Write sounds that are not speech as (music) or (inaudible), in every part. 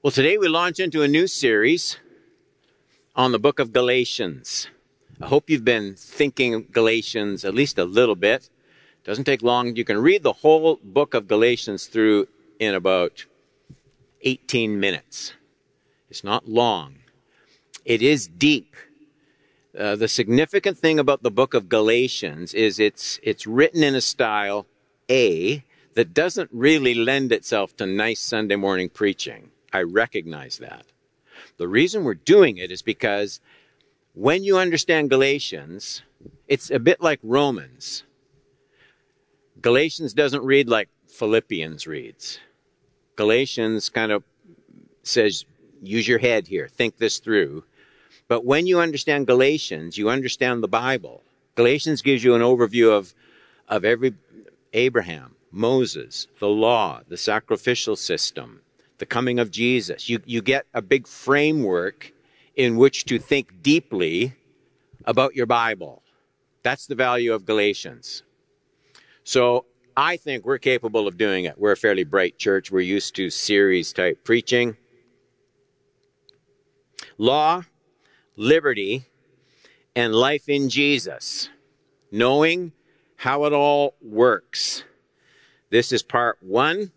Well, today we launch into a new series on the book of Galatians. I hope you've been thinking Galatians at least a little bit. It Doesn't take long. You can read the whole book of Galatians through in about 18 minutes. It's not long. It is deep. Uh, the significant thing about the book of Galatians is it's it's written in a style A that doesn't really lend itself to nice Sunday morning preaching. I recognize that. The reason we're doing it is because when you understand Galatians, it's a bit like Romans. Galatians doesn't read like Philippians reads. Galatians kind of says, use your head here, think this through. But when you understand Galatians, you understand the Bible. Galatians gives you an overview of, of every Abraham, Moses, the law, the sacrificial system, the coming of Jesus. You, you get a big framework in which to think deeply about your Bible. That's the value of Galatians. So I think we're capable of doing it. We're a fairly bright church. We're used to series type preaching. Law, liberty, and life in Jesus. Knowing how it all works. This is part one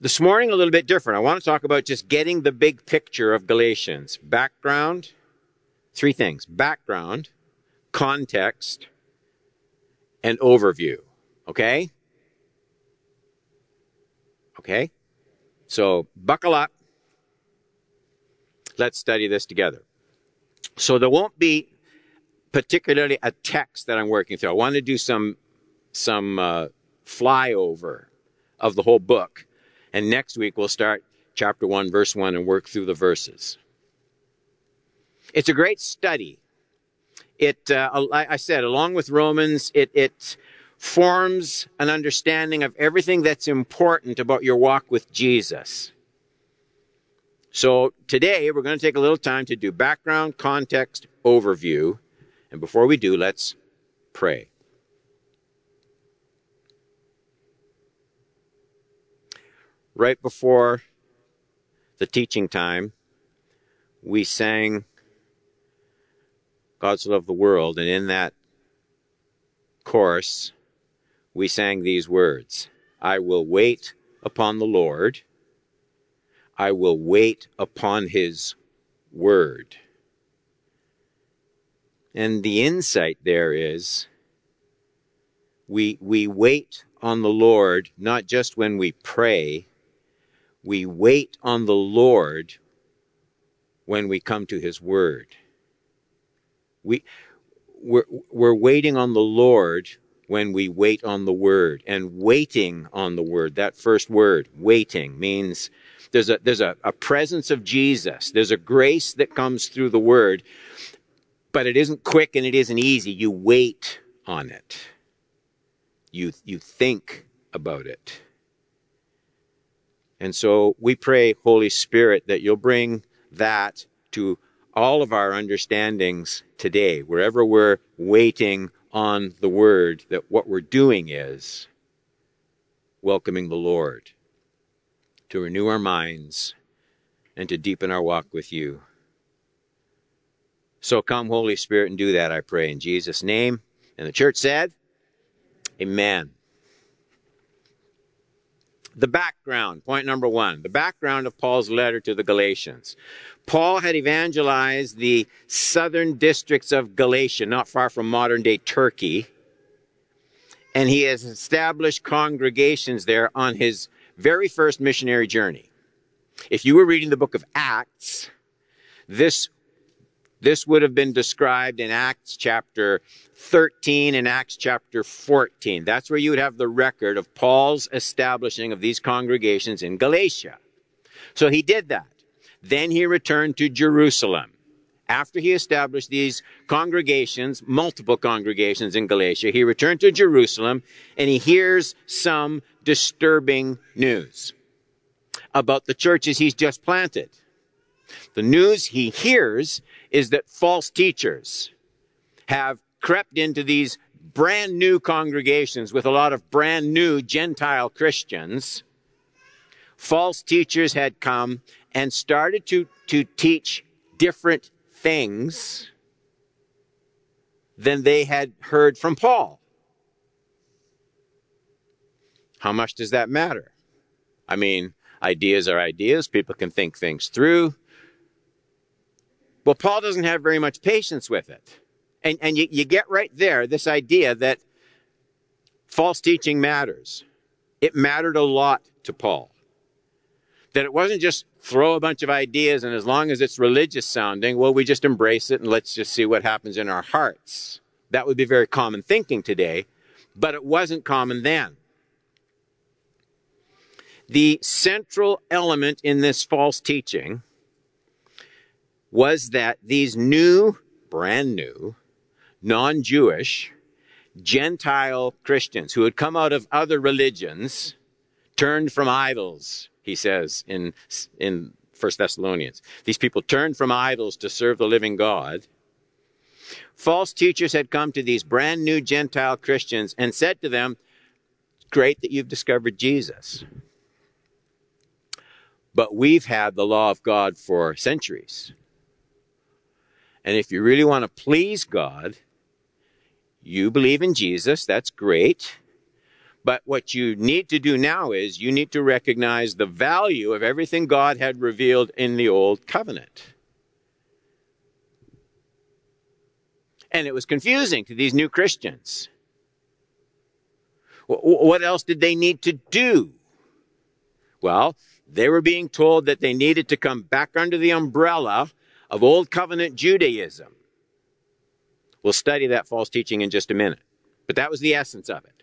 this morning, a little bit different. I want to talk about just getting the big picture of Galatians. Background, three things background, context, and overview. Okay? Okay? So, buckle up. Let's study this together. So, there won't be particularly a text that I'm working through. I want to do some, some uh, flyover of the whole book and next week we'll start chapter 1, verse 1 and work through the verses. It's a great study. It, uh, I said, along with Romans, it, it forms an understanding of everything that's important about your walk with Jesus. So today we're going to take a little time to do background, context, overview. And before we do, let's pray. Right before the teaching time, we sang God's Love the World, and in that chorus, we sang these words I will wait upon the Lord, I will wait upon His Word. And the insight there is we, we wait on the Lord not just when we pray, we wait on the Lord when we come to His Word. We, we're, we're waiting on the Lord when we wait on the Word. And waiting on the Word, that first word, waiting, means there's a, there's a, a presence of Jesus. There's a grace that comes through the Word, but it isn't quick and it isn't easy. You wait on it. You, you think about it. And so we pray, Holy Spirit, that you'll bring that to all of our understandings today, wherever we're waiting on the word, that what we're doing is welcoming the Lord to renew our minds and to deepen our walk with you. So come, Holy Spirit, and do that, I pray, in Jesus' name. And the church said, Amen. The background, point number one, the background of Paul's letter to the Galatians. Paul had evangelized the southern districts of Galatia, not far from modern day Turkey, and he has established congregations there on his very first missionary journey. If you were reading the book of Acts, this this would have been described in Acts chapter 13 and Acts chapter 14. That's where you would have the record of Paul's establishing of these congregations in Galatia. So he did that. Then he returned to Jerusalem. After he established these congregations, multiple congregations in Galatia, he returned to Jerusalem and he hears some disturbing news about the churches he's just planted. The news he hears is that false teachers have crept into these brand new congregations with a lot of brand new Gentile Christians, false teachers had come and started to, to teach different things than they had heard from Paul. How much does that matter? I mean, ideas are ideas. People can think things through. Well, Paul doesn't have very much patience with it. And, and you, you get right there this idea that false teaching matters. It mattered a lot to Paul that it wasn't just throw a bunch of ideas and as long as it's religious sounding, well, we just embrace it and let's just see what happens in our hearts. That would be very common thinking today, but it wasn't common then. The central element in this false teaching was that these new, brand new, non Jewish, Gentile Christians who had come out of other religions turned from idols he says in, in 1 Thessalonians. These people turned from idols to serve the living God. False teachers had come to these brand new Gentile Christians and said to them, Great that you've discovered Jesus. But we've had the law of God for centuries. And if you really want to please God, you believe in Jesus, that's great. But what you need to do now is you need to recognize the value of everything God had revealed in the old covenant. And it was confusing to these new Christians. What else did they need to do? Well, they were being told that they needed to come back under the umbrella of Old Covenant Judaism. We'll study that false teaching in just a minute. But that was the essence of it.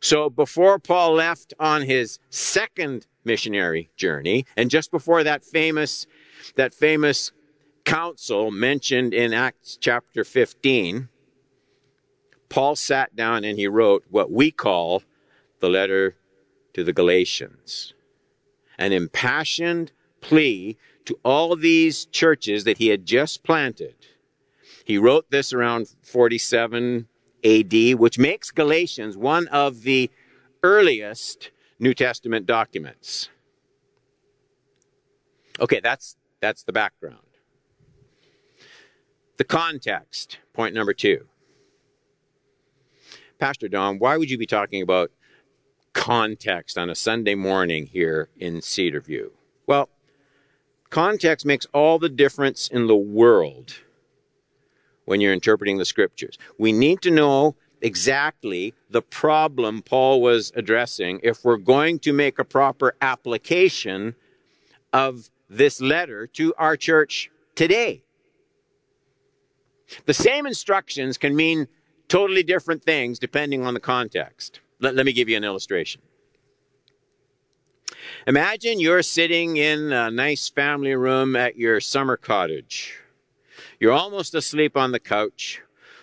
So before Paul left on his second missionary journey, and just before that famous, that famous council mentioned in Acts chapter 15, Paul sat down and he wrote what we call the letter to the Galatians. An impassioned plea to all these churches that he had just planted. He wrote this around 47 AD, which makes Galatians one of the earliest New Testament documents. Okay, that's, that's the background. The context, point number two. Pastor Don, why would you be talking about context on a Sunday morning here in Cedarview? Context makes all the difference in the world when you're interpreting the scriptures. We need to know exactly the problem Paul was addressing if we're going to make a proper application of this letter to our church today. The same instructions can mean totally different things depending on the context. Let, let me give you an illustration. Imagine you're sitting in a nice family room at your summer cottage you're almost asleep on the couch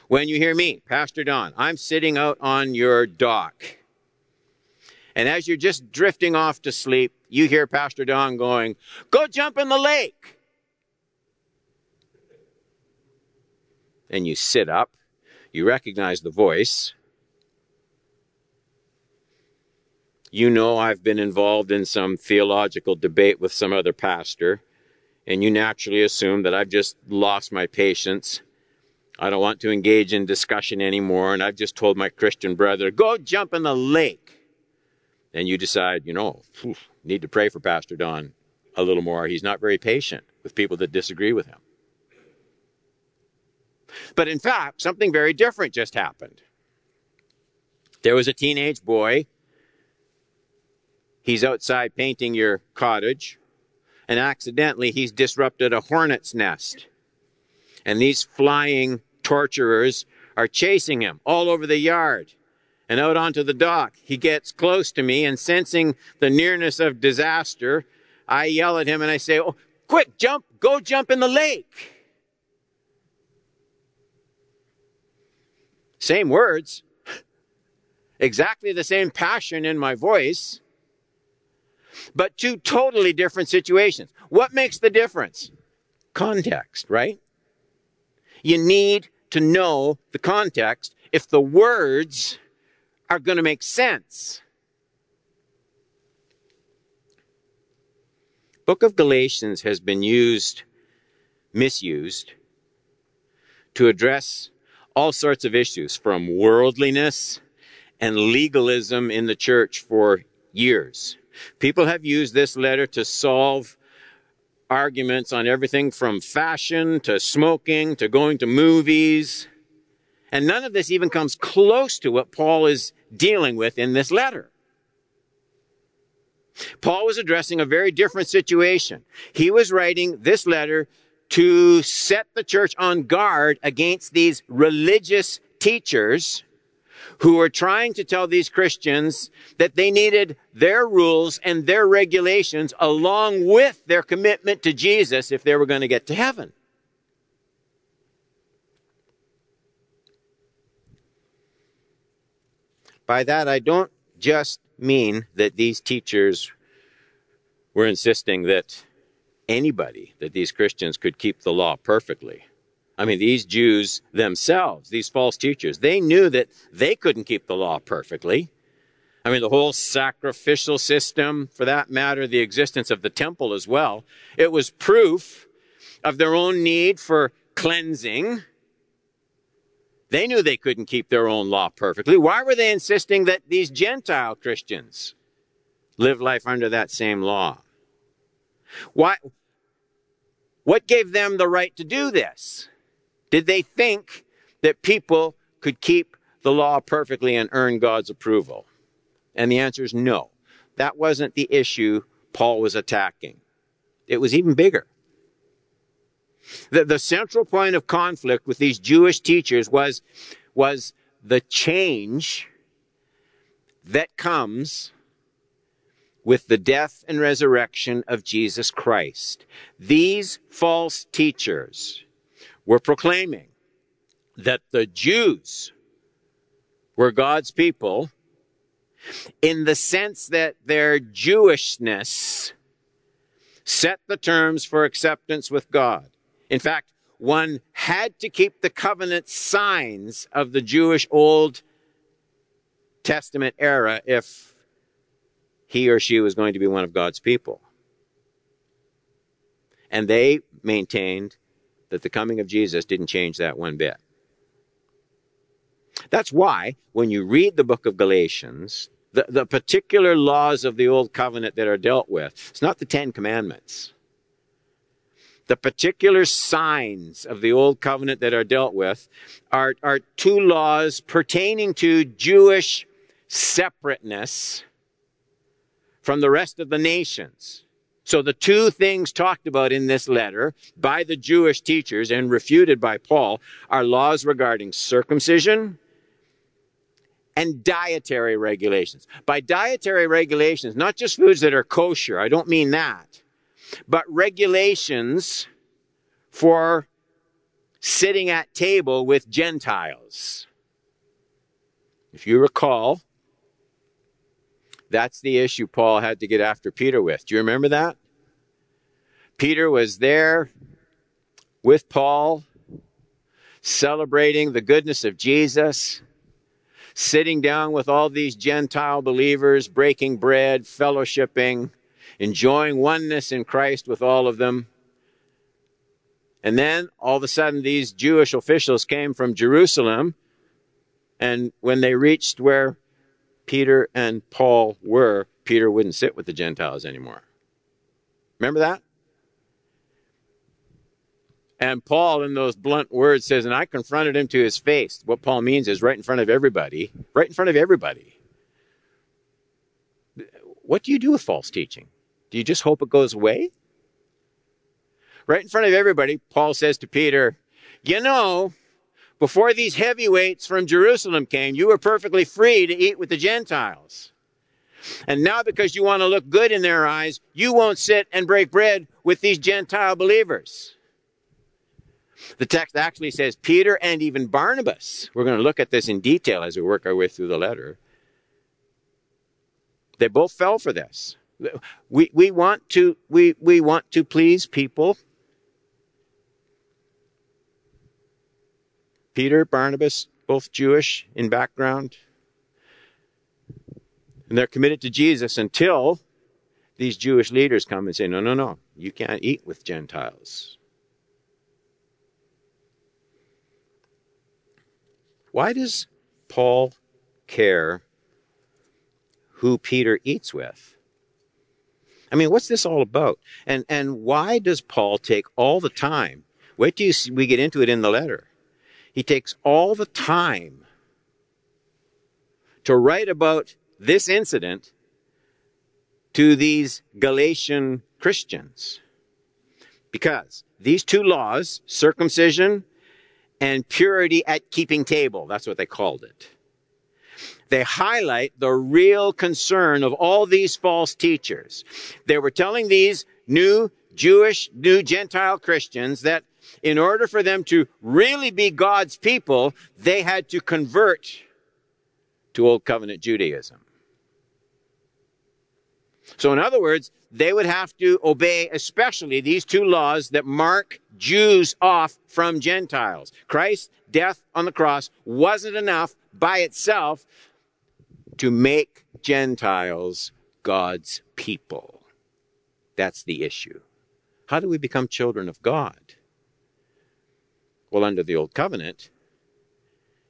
when you hear me, Pastor Don. I'm sitting out on your dock. And as you're just drifting off to sleep, you hear Pastor Don going, Go jump in the lake. And you sit up, you recognize the voice. You know I've been involved in some theological debate with some other pastor and you naturally assume that I've just lost my patience. I don't want to engage in discussion anymore, and I've just told my Christian brother, go jump in the lake. And you decide, you know, phew, need to pray for Pastor Don a little more. He's not very patient with people that disagree with him. But in fact, something very different just happened. There was a teenage boy. He's outside painting your cottage and accidentally he's disrupted a hornet's nest. And these flying torturers are chasing him all over the yard and out onto the dock. He gets close to me and sensing the nearness of disaster, I yell at him and I say, Oh, quick, jump, go jump in the lake. Same words, exactly the same passion in my voice but two totally different situations. What makes the difference? Context, right? You need to know the context if the words are going to make sense. book of Galatians has been used, misused, to address all sorts of issues from worldliness and legalism in the church for years. People have used this letter to solve arguments on everything from fashion to smoking to going to movies. And none of this even comes close to what Paul is dealing with in this letter. Paul was addressing a very different situation. He was writing this letter to set the church on guard against these religious teachers who were trying to tell these Christians that they needed their rules and their regulations along with their commitment to Jesus if they were going to get to heaven. By that, I don't just mean that these teachers were insisting that anybody, that these Christians could keep the law perfectly. I mean, these Jews themselves, these false teachers, they knew that they couldn't keep the law perfectly. I mean, the whole sacrificial system, for that matter, the existence of the temple as well, it was proof of their own need for cleansing. They knew they couldn't keep their own law perfectly. Why were they insisting that these Gentile Christians live life under that same law? Why? What gave them the right to do this? Did they think that people could keep the law perfectly and earn God's approval? And the answer is no. That wasn't the issue Paul was attacking. It was even bigger. The, the central point of conflict with these Jewish teachers was, was the change that comes with the death and resurrection of Jesus Christ. These false teachers were proclaiming that the Jews were God's people in the sense that their Jewishness set the terms for acceptance with God. In fact, one had to keep the covenant signs of the Jewish Old Testament era if he or she was going to be one of God's people. And they maintained that the coming of Jesus didn't change that one bit. That's why, when you read the book of Galatians, the, the particular laws of the Old Covenant that are dealt with, it's not the Ten Commandments. The particular signs of the Old Covenant that are dealt with are, are two laws pertaining to Jewish separateness from the rest of the nations. So the two things talked about in this letter by the Jewish teachers and refuted by Paul are laws regarding circumcision and dietary regulations. By dietary regulations, not just foods that are kosher, I don't mean that, but regulations for sitting at table with Gentiles. If you recall, that's the issue Paul had to get after Peter with. Do you remember that? Peter was there with Paul, celebrating the goodness of Jesus, sitting down with all these Gentile believers, breaking bread, fellowshipping, enjoying oneness in Christ with all of them. And then all of a sudden, these Jewish officials came from Jerusalem. And when they reached where Peter and Paul were, Peter wouldn't sit with the Gentiles anymore. Remember that? And Paul, in those blunt words, says, and I confronted him to his face. What Paul means is right in front of everybody, right in front of everybody. What do you do with false teaching? Do you just hope it goes away? Right in front of everybody, Paul says to Peter, You know, before these heavyweights from Jerusalem came, you were perfectly free to eat with the Gentiles. And now, because you want to look good in their eyes, you won't sit and break bread with these Gentile believers. The text actually says Peter and even Barnabas. We're going to look at this in detail as we work our way through the letter. They both fell for this. We, we, want to, we, we want to please people Peter, Barnabas, both Jewish in background. And they're committed to Jesus until these Jewish leaders come and say, no, no, no, you can't eat with Gentiles. Why does Paul care who Peter eats with? I mean, what's this all about? And, and why does Paul take all the time? Wait till see, we get into it in the letter. He takes all the time to write about this incident to these Galatian Christians. Because these two laws, circumcision and purity at keeping table, that's what they called it. They highlight the real concern of all these false teachers. They were telling these new Jewish, new Gentile Christians that in order for them to really be God's people, they had to convert to Old Covenant Judaism. So, in other words, they would have to obey especially these two laws that mark Jews off from Gentiles. Christ's death on the cross wasn't enough by itself to make Gentiles God's people. That's the issue. How do we become children of God? Well, under the old covenant,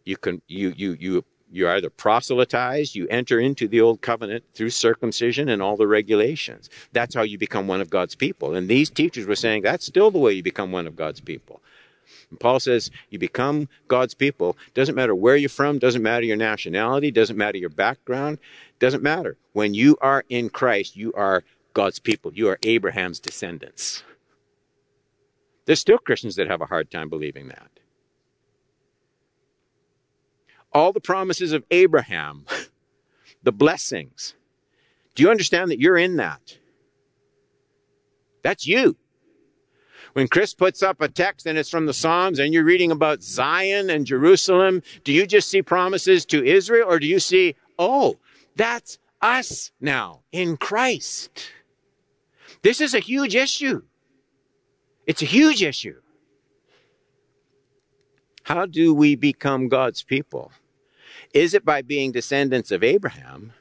you can you you you you either proselytize, you enter into the old covenant through circumcision and all the regulations. That's how you become one of God's people. And these teachers were saying that's still the way you become one of God's people. And Paul says you become God's people. Doesn't matter where you're from, doesn't matter your nationality, doesn't matter your background, doesn't matter. When you are in Christ, you are God's people. You are Abraham's descendants. There's still Christians that have a hard time believing that all the promises of Abraham, (laughs) the blessings. Do you understand that you're in that? That's you. When Chris puts up a text and it's from the Psalms and you're reading about Zion and Jerusalem, do you just see promises to Israel or do you see, oh, that's us now in Christ? This is a huge issue. It's a huge issue. How do we become God's people? Is it by being descendants of Abraham?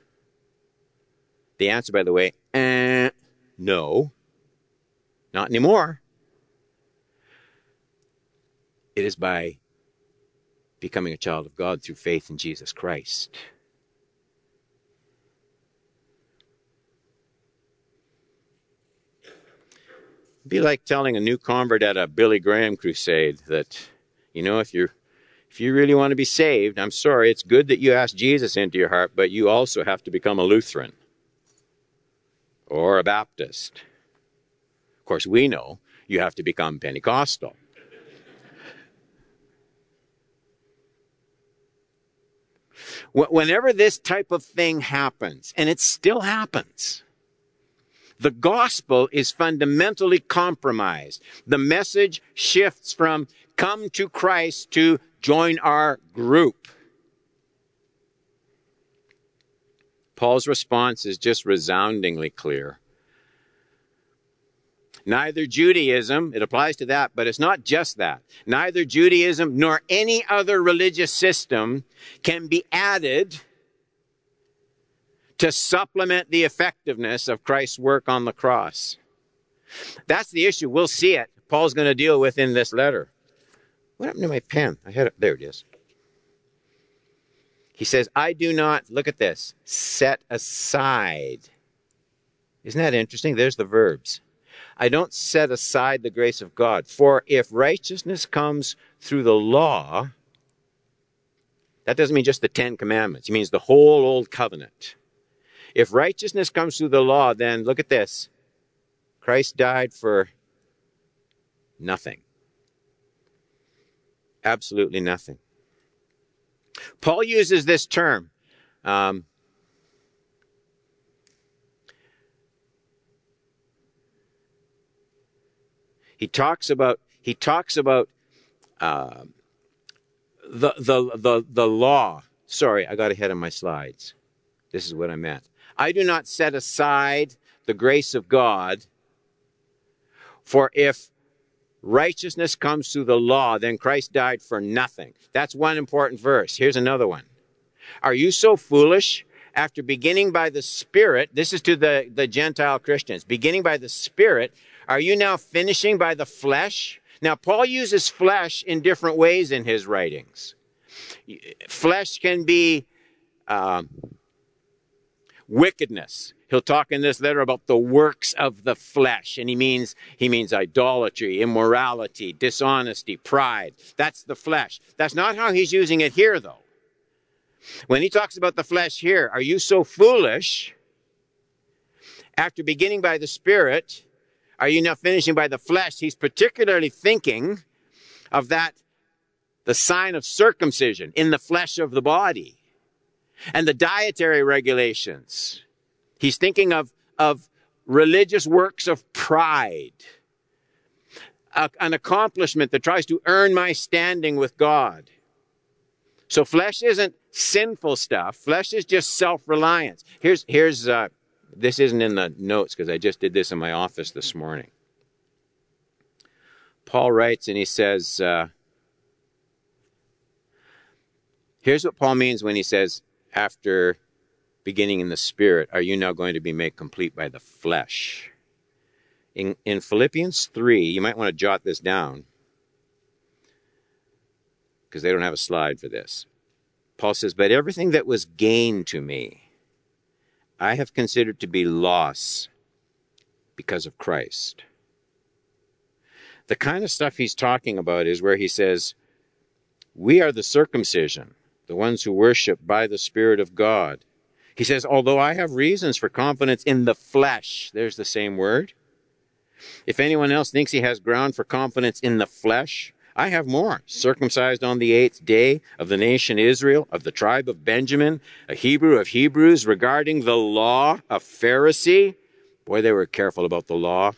The answer, by the way, eh, no, not anymore. It is by becoming a child of God through faith in Jesus Christ. It'd be like telling a new convert at a Billy Graham crusade that, you know, if you're if you really want to be saved, I'm sorry, it's good that you ask Jesus into your heart, but you also have to become a Lutheran or a Baptist. Of course, we know you have to become Pentecostal. Whenever this type of thing happens, and it still happens, the gospel is fundamentally compromised. The message shifts from come to Christ to join our group. Paul's response is just resoundingly clear. Neither Judaism, it applies to that, but it's not just that. Neither Judaism nor any other religious system can be added to supplement the effectiveness of Christ's work on the cross. That's the issue. We'll see it. Paul's going to deal with in this letter. What happened to my pen? I had it. There it is. He says, I do not, look at this, set aside. Isn't that interesting? There's the verbs. I don't set aside the grace of God. For if righteousness comes through the law, that doesn't mean just the Ten Commandments. It means the whole Old Covenant. If righteousness comes through the law, then look at this. Christ died for nothing absolutely nothing. Paul uses this term. Um, he talks about he talks about uh, the the the the law. Sorry, I got ahead of my slides. This is what I meant. I do not set aside the grace of God, for if righteousness comes through the law, then Christ died for nothing. That's one important verse. Here's another one. Are you so foolish after beginning by the Spirit, this is to the, the Gentile Christians, beginning by the Spirit, are you now finishing by the flesh? Now, Paul uses flesh in different ways in his writings. Flesh can be um, wickedness. He'll talk in this letter about the works of the flesh, and he means he means idolatry, immorality, dishonesty, pride. That's the flesh. That's not how he's using it here, though. When he talks about the flesh here, are you so foolish? After beginning by the Spirit, are you now finishing by the flesh? He's particularly thinking of that, the sign of circumcision in the flesh of the body and the dietary regulations. He's thinking of, of religious works of pride, a, an accomplishment that tries to earn my standing with God. So flesh isn't sinful stuff. Flesh is just self-reliance. Here's, here's, uh, this isn't in the notes because I just did this in my office this morning. Paul writes and he says, uh, here's what Paul means when he says, after beginning in the spirit, are you now going to be made complete by the flesh? In, in Philippians 3, you might want to jot this down because they don't have a slide for this. Paul says, But everything that was gain to me, I have considered to be loss because of Christ. The kind of stuff he's talking about is where he says, We are the circumcision the ones who worship by the Spirit of God. He says, although I have reasons for confidence in the flesh, there's the same word. If anyone else thinks he has ground for confidence in the flesh, I have more. Circumcised on the eighth day of the nation Israel, of the tribe of Benjamin, a Hebrew of Hebrews, regarding the law, a Pharisee. Boy, they were careful about the law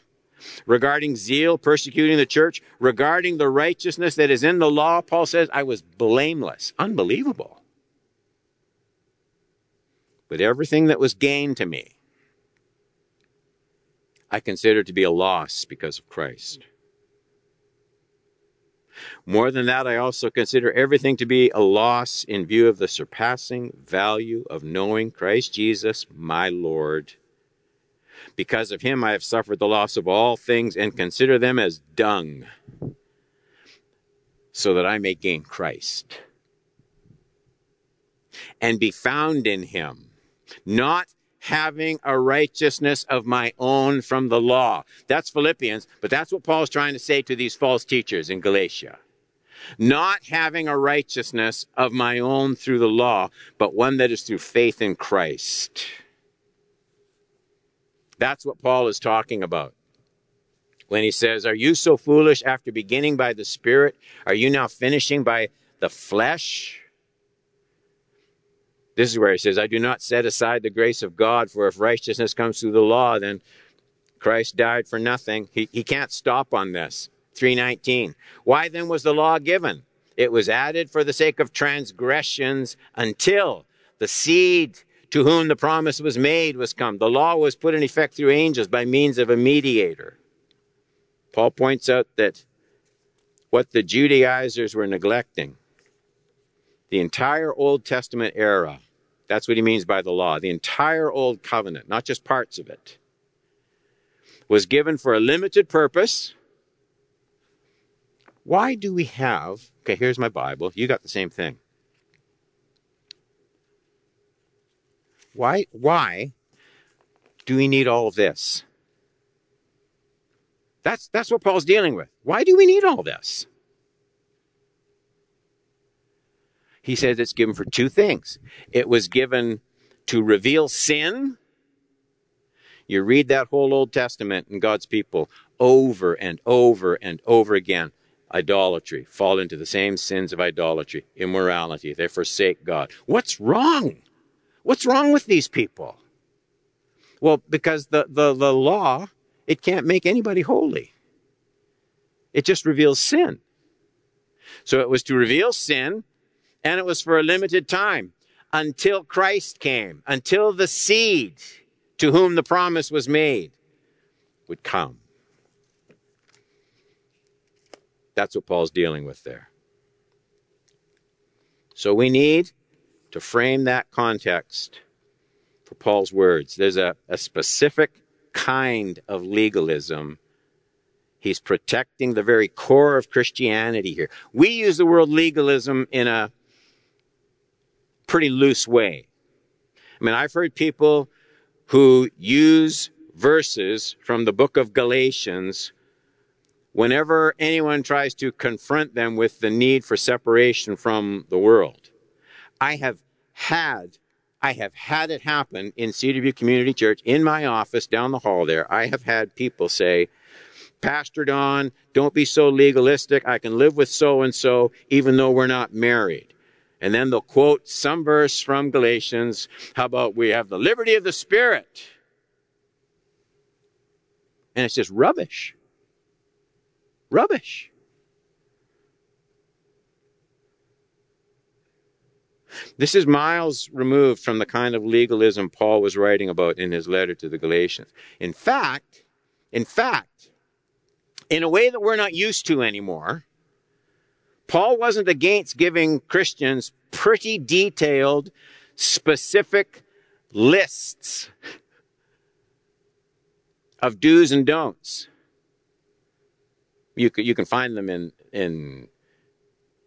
regarding zeal, persecuting the church, regarding the righteousness that is in the law, Paul says, I was blameless. Unbelievable. But everything that was gained to me, I consider to be a loss because of Christ. More than that, I also consider everything to be a loss in view of the surpassing value of knowing Christ Jesus, my Lord because of him I have suffered the loss of all things and consider them as dung, so that I may gain Christ and be found in him, not having a righteousness of my own from the law. That's Philippians, but that's what Paul's trying to say to these false teachers in Galatia. Not having a righteousness of my own through the law, but one that is through faith in Christ. That's what Paul is talking about. When he says, Are you so foolish after beginning by the Spirit? Are you now finishing by the flesh? This is where he says, I do not set aside the grace of God, for if righteousness comes through the law, then Christ died for nothing. He, he can't stop on this. 319. Why then was the law given? It was added for the sake of transgressions until the seed to whom the promise was made was come. The law was put in effect through angels by means of a mediator. Paul points out that what the Judaizers were neglecting, the entire Old Testament era, that's what he means by the law, the entire Old Covenant, not just parts of it, was given for a limited purpose. Why do we have, okay, here's my Bible. You got the same thing. Why, why do we need all of this? That's, that's what Paul's dealing with. Why do we need all this? He says it's given for two things. It was given to reveal sin. You read that whole Old Testament and God's people over and over and over again. Idolatry, fall into the same sins of idolatry, immorality. They forsake God. What's wrong? What's wrong with these people? Well, because the, the, the law, it can't make anybody holy. It just reveals sin. So it was to reveal sin, and it was for a limited time until Christ came, until the seed to whom the promise was made would come. That's what Paul's dealing with there. So we need to frame that context for Paul's words. There's a, a specific kind of legalism. He's protecting the very core of Christianity here. We use the word legalism in a pretty loose way. I mean, I've heard people who use verses from the book of Galatians whenever anyone tries to confront them with the need for separation from the world. I have had I have had it happen in Cedarview Community Church in my office down the hall there. I have had people say, Pastor Don, don't be so legalistic. I can live with so and so even though we're not married. And then they'll quote some verse from Galatians. How about we have the liberty of the Spirit? And it's just rubbish. Rubbish. This is miles removed from the kind of legalism Paul was writing about in his letter to the Galatians. In fact, in fact, in a way that we're not used to anymore, Paul wasn't against giving Christians pretty detailed, specific lists of do's and don'ts. You can, you can find them in, in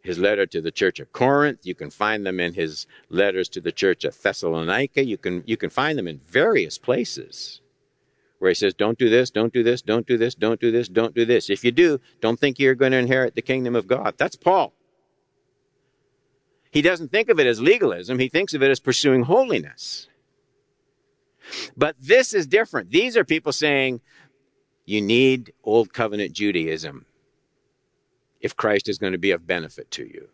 his letter to the church of Corinth. You can find them in his letters to the church of Thessalonica. You can, you can find them in various places where he says, don't do this, don't do this, don't do this, don't do this, don't do this. If you do, don't think you're going to inherit the kingdom of God. That's Paul. He doesn't think of it as legalism. He thinks of it as pursuing holiness. But this is different. These are people saying you need old covenant Judaism if Christ is going to be of benefit to you.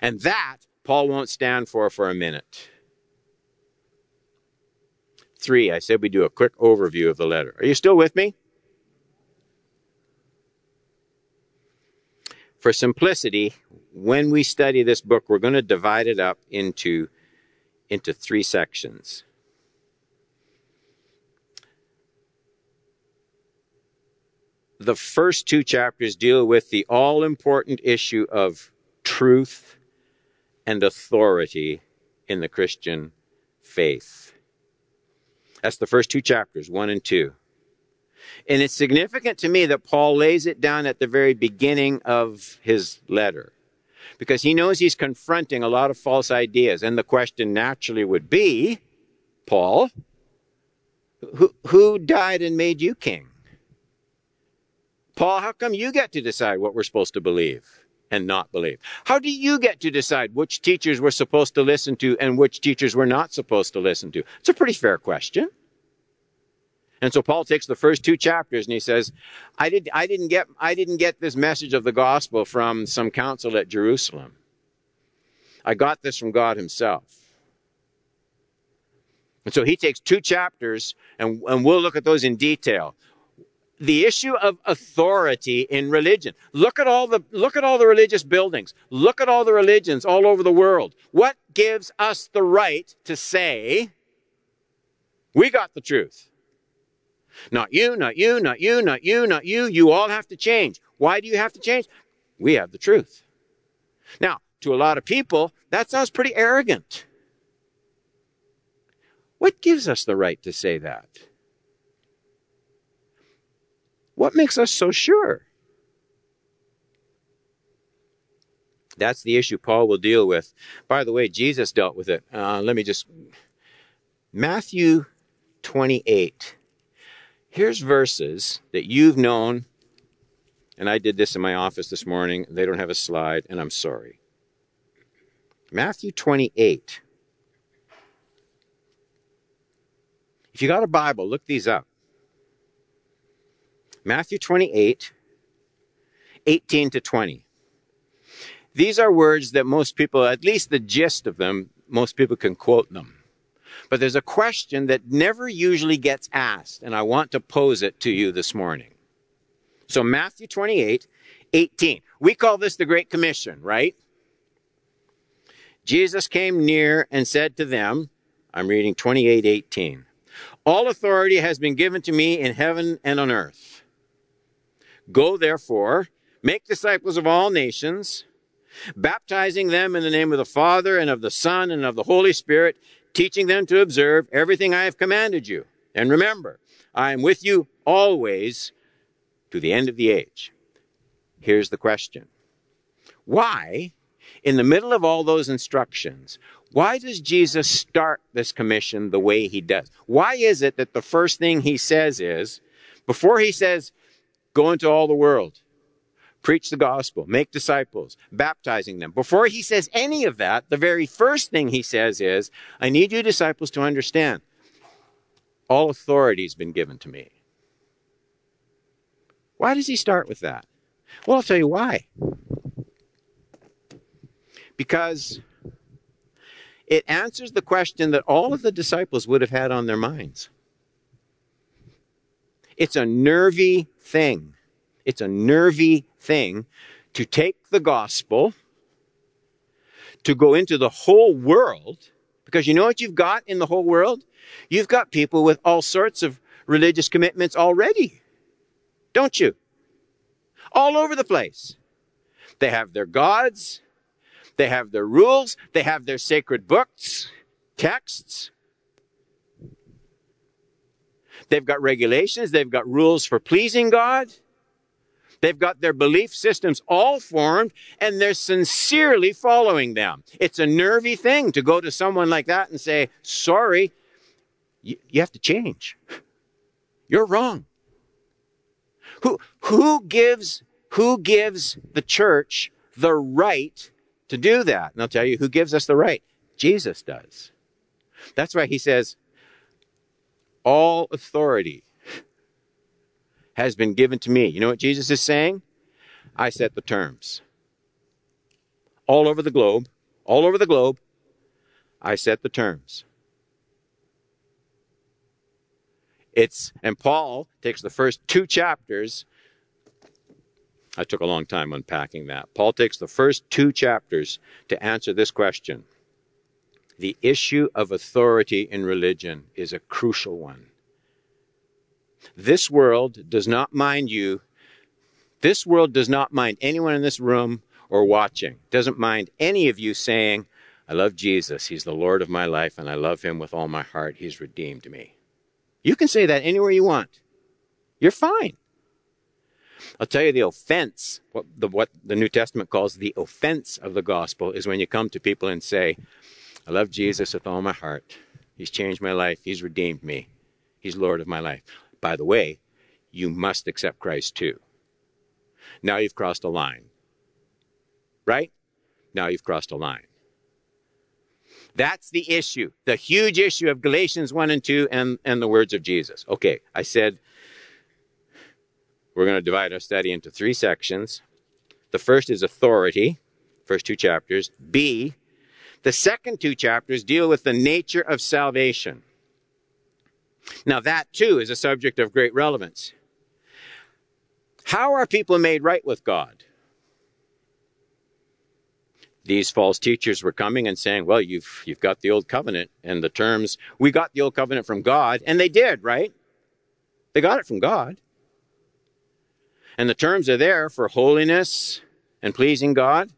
And that Paul won't stand for for a minute. Three, I said we do a quick overview of the letter. Are you still with me? For simplicity, when we study this book, we're going to divide it up into, into three sections. The first two chapters deal with the all important issue of truth and authority in the Christian faith. That's the first two chapters, one and two. And it's significant to me that Paul lays it down at the very beginning of his letter because he knows he's confronting a lot of false ideas. And the question naturally would be Paul, who, who died and made you king? Paul, how come you get to decide what we're supposed to believe and not believe? How do you get to decide which teachers we're supposed to listen to and which teachers we're not supposed to listen to? It's a pretty fair question. And so Paul takes the first two chapters and he says, I, did, I, didn't get, I didn't get this message of the gospel from some council at Jerusalem. I got this from God himself. And so he takes two chapters and, and we'll look at those in detail the issue of authority in religion. Look at all the, look at all the religious buildings. Look at all the religions all over the world. What gives us the right to say, we got the truth? Not you, not you, not you, not you, not you. You all have to change. Why do you have to change? We have the truth. Now, to a lot of people, that sounds pretty arrogant. What gives us the right to say that? What makes us so sure? That's the issue Paul will deal with. By the way, Jesus dealt with it. Uh, let me just. Matthew 28. Here's verses that you've known, and I did this in my office this morning. They don't have a slide, and I'm sorry. Matthew 28. If you got a Bible, look these up. Matthew 28, 18 to 20. These are words that most people, at least the gist of them, most people can quote them. But there's a question that never usually gets asked, and I want to pose it to you this morning. So Matthew 28, 18. We call this the Great Commission, right? Jesus came near and said to them, I'm reading 28, 18. All authority has been given to me in heaven and on earth. Go therefore, make disciples of all nations, baptizing them in the name of the Father and of the Son and of the Holy Spirit, teaching them to observe everything I have commanded you. And remember, I am with you always to the end of the age. Here's the question. Why, in the middle of all those instructions, why does Jesus start this commission the way he does? Why is it that the first thing he says is, before he says, go into all the world, preach the gospel, make disciples, baptizing them. Before he says any of that, the very first thing he says is, I need you disciples to understand all authority has been given to me. Why does he start with that? Well, I'll tell you why. Because it answers the question that all of the disciples would have had on their minds. It's a nervy thing. It's a nervy thing to take the gospel, to go into the whole world, because you know what you've got in the whole world? You've got people with all sorts of religious commitments already, don't you? All over the place. They have their gods, they have their rules, they have their sacred books, texts. They've got regulations, they've got rules for pleasing God. They've got their belief systems all formed and they're sincerely following them. It's a nervy thing to go to someone like that and say, sorry, you, you have to change. You're wrong. Who, who gives, who gives the church the right to do that? And I'll tell you who gives us the right. Jesus does. That's why he says, all authority has been given to me. You know what Jesus is saying? I set the terms. All over the globe, all over the globe, I set the terms. It's, and Paul takes the first two chapters. I took a long time unpacking that. Paul takes the first two chapters to answer this question. The issue of authority in religion is a crucial one. This world does not mind you. This world does not mind anyone in this room or watching. Doesn't mind any of you saying, I love Jesus. He's the Lord of my life and I love him with all my heart. He's redeemed me. You can say that anywhere you want. You're fine. I'll tell you the offense, what the, what the New Testament calls the offense of the gospel is when you come to people and say, I love Jesus with all my heart. He's changed my life. He's redeemed me. He's Lord of my life. By the way, you must accept Christ too. Now you've crossed a line. Right? Now you've crossed a line. That's the issue, the huge issue of Galatians 1 and 2 and, and the words of Jesus. Okay, I said we're going to divide our study into three sections. The first is authority, first two chapters. B, the second two chapters deal with the nature of salvation. Now, that too is a subject of great relevance. How are people made right with God? These false teachers were coming and saying, well, you've, you've got the old covenant and the terms, we got the old covenant from God, and they did, right? They got it from God. And the terms are there for holiness and pleasing God.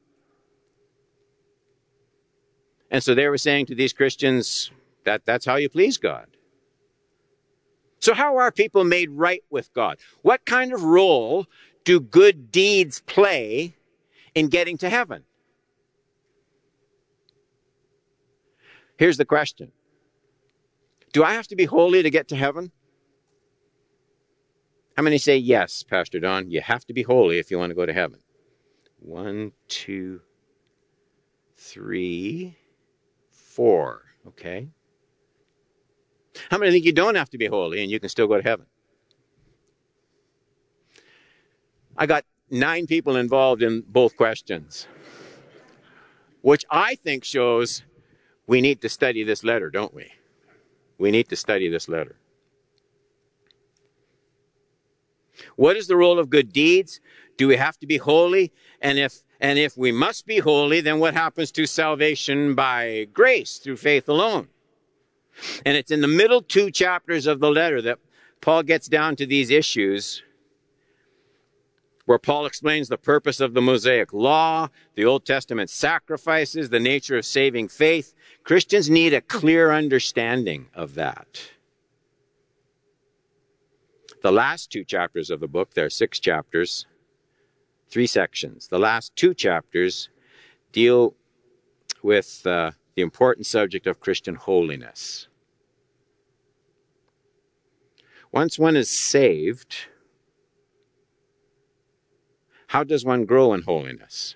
And so they were saying to these Christians that that's how you please God. So, how are people made right with God? What kind of role do good deeds play in getting to heaven? Here's the question Do I have to be holy to get to heaven? How many say yes, Pastor Don? You have to be holy if you want to go to heaven. One, two, three, four. Okay. How many think you don't have to be holy and you can still go to heaven? I got nine people involved in both questions, which I think shows we need to study this letter, don't we? We need to study this letter. What is the role of good deeds? Do we have to be holy? And if and if we must be holy, then what happens to salvation by grace through faith alone? And it's in the middle two chapters of the letter that Paul gets down to these issues where Paul explains the purpose of the Mosaic law, the Old Testament sacrifices, the nature of saving faith. Christians need a clear understanding of that. The last two chapters of the book, there are six chapters, three sections. The last two chapters deal with uh, the important subject of Christian holiness. Once one is saved, how does one grow in holiness?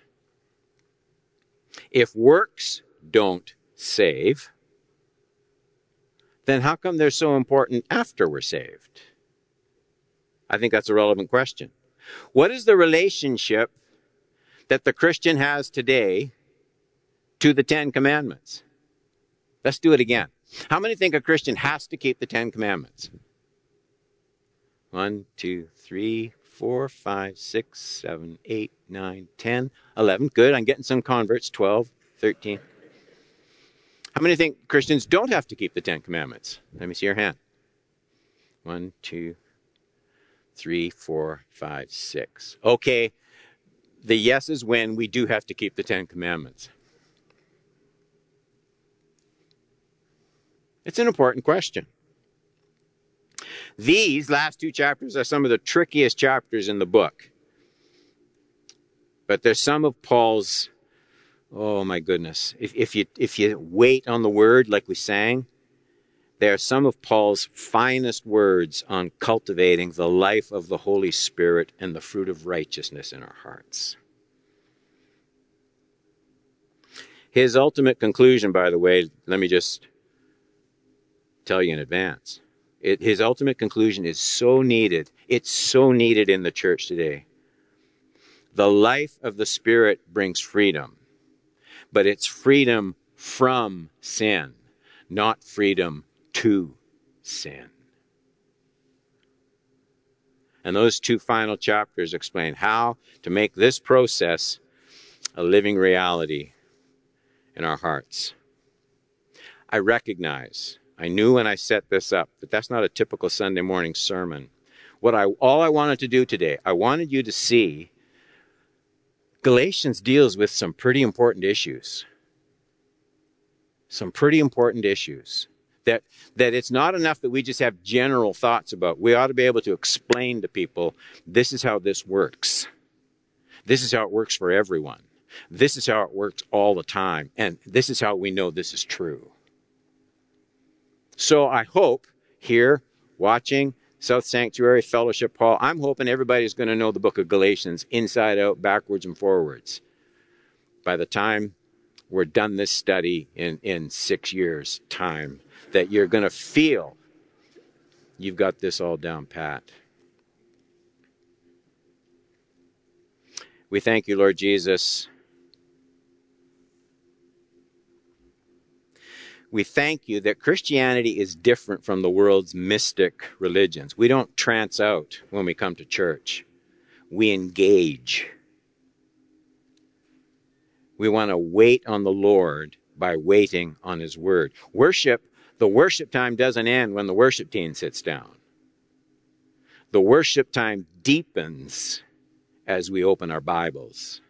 If works don't save, then how come they're so important after we're saved? I think that's a relevant question. What is the relationship that the Christian has today to the Ten Commandments? Let's do it again. How many think a Christian has to keep the Ten Commandments? One, two, three, four, five, six, seven, eight, nine, ten, eleven. Good. I'm getting some converts. Twelve, thirteen. How many think Christians don't have to keep the Ten Commandments? Let me see your hand. One, two, three, four, five, six. Okay. The yes is when we do have to keep the Ten Commandments. It's an important question. These last two chapters are some of the trickiest chapters in the book. But there's some of Paul's, oh my goodness. If, if, you, if you wait on the word like we sang, there are some of Paul's finest words on cultivating the life of the Holy Spirit and the fruit of righteousness in our hearts. His ultimate conclusion, by the way, let me just tell you in advance. It, his ultimate conclusion is so needed. It's so needed in the church today. The life of the Spirit brings freedom, but it's freedom from sin, not freedom to sin. And those two final chapters explain how to make this process a living reality in our hearts. I recognize I knew when I set this up that that's not a typical Sunday morning sermon. What I all I wanted to do today, I wanted you to see Galatians deals with some pretty important issues. Some pretty important issues that that it's not enough that we just have general thoughts about. We ought to be able to explain to people this is how this works. This is how it works for everyone. This is how it works all the time. And this is how we know this is true. So I hope here, watching South Sanctuary Fellowship Hall, I'm hoping everybody's going to know the book of Galatians inside out, backwards and forwards. By the time we're done this study in, in six years' time, that you're going to feel you've got this all down pat. We thank you, Lord Jesus we thank you that Christianity is different from the world's mystic religions. We don't trance out when we come to church. We engage. We want to wait on the Lord by waiting on His Word. Worship, the worship time doesn't end when the worship team sits down. The worship time deepens as we open our Bibles.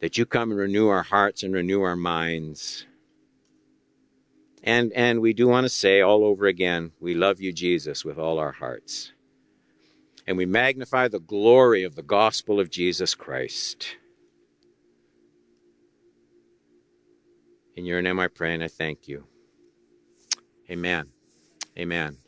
That you come and renew our hearts and renew our minds and, and we do want to say all over again, we love you, Jesus, with all our hearts. And we magnify the glory of the gospel of Jesus Christ. In your name I pray and I thank you. Amen. Amen.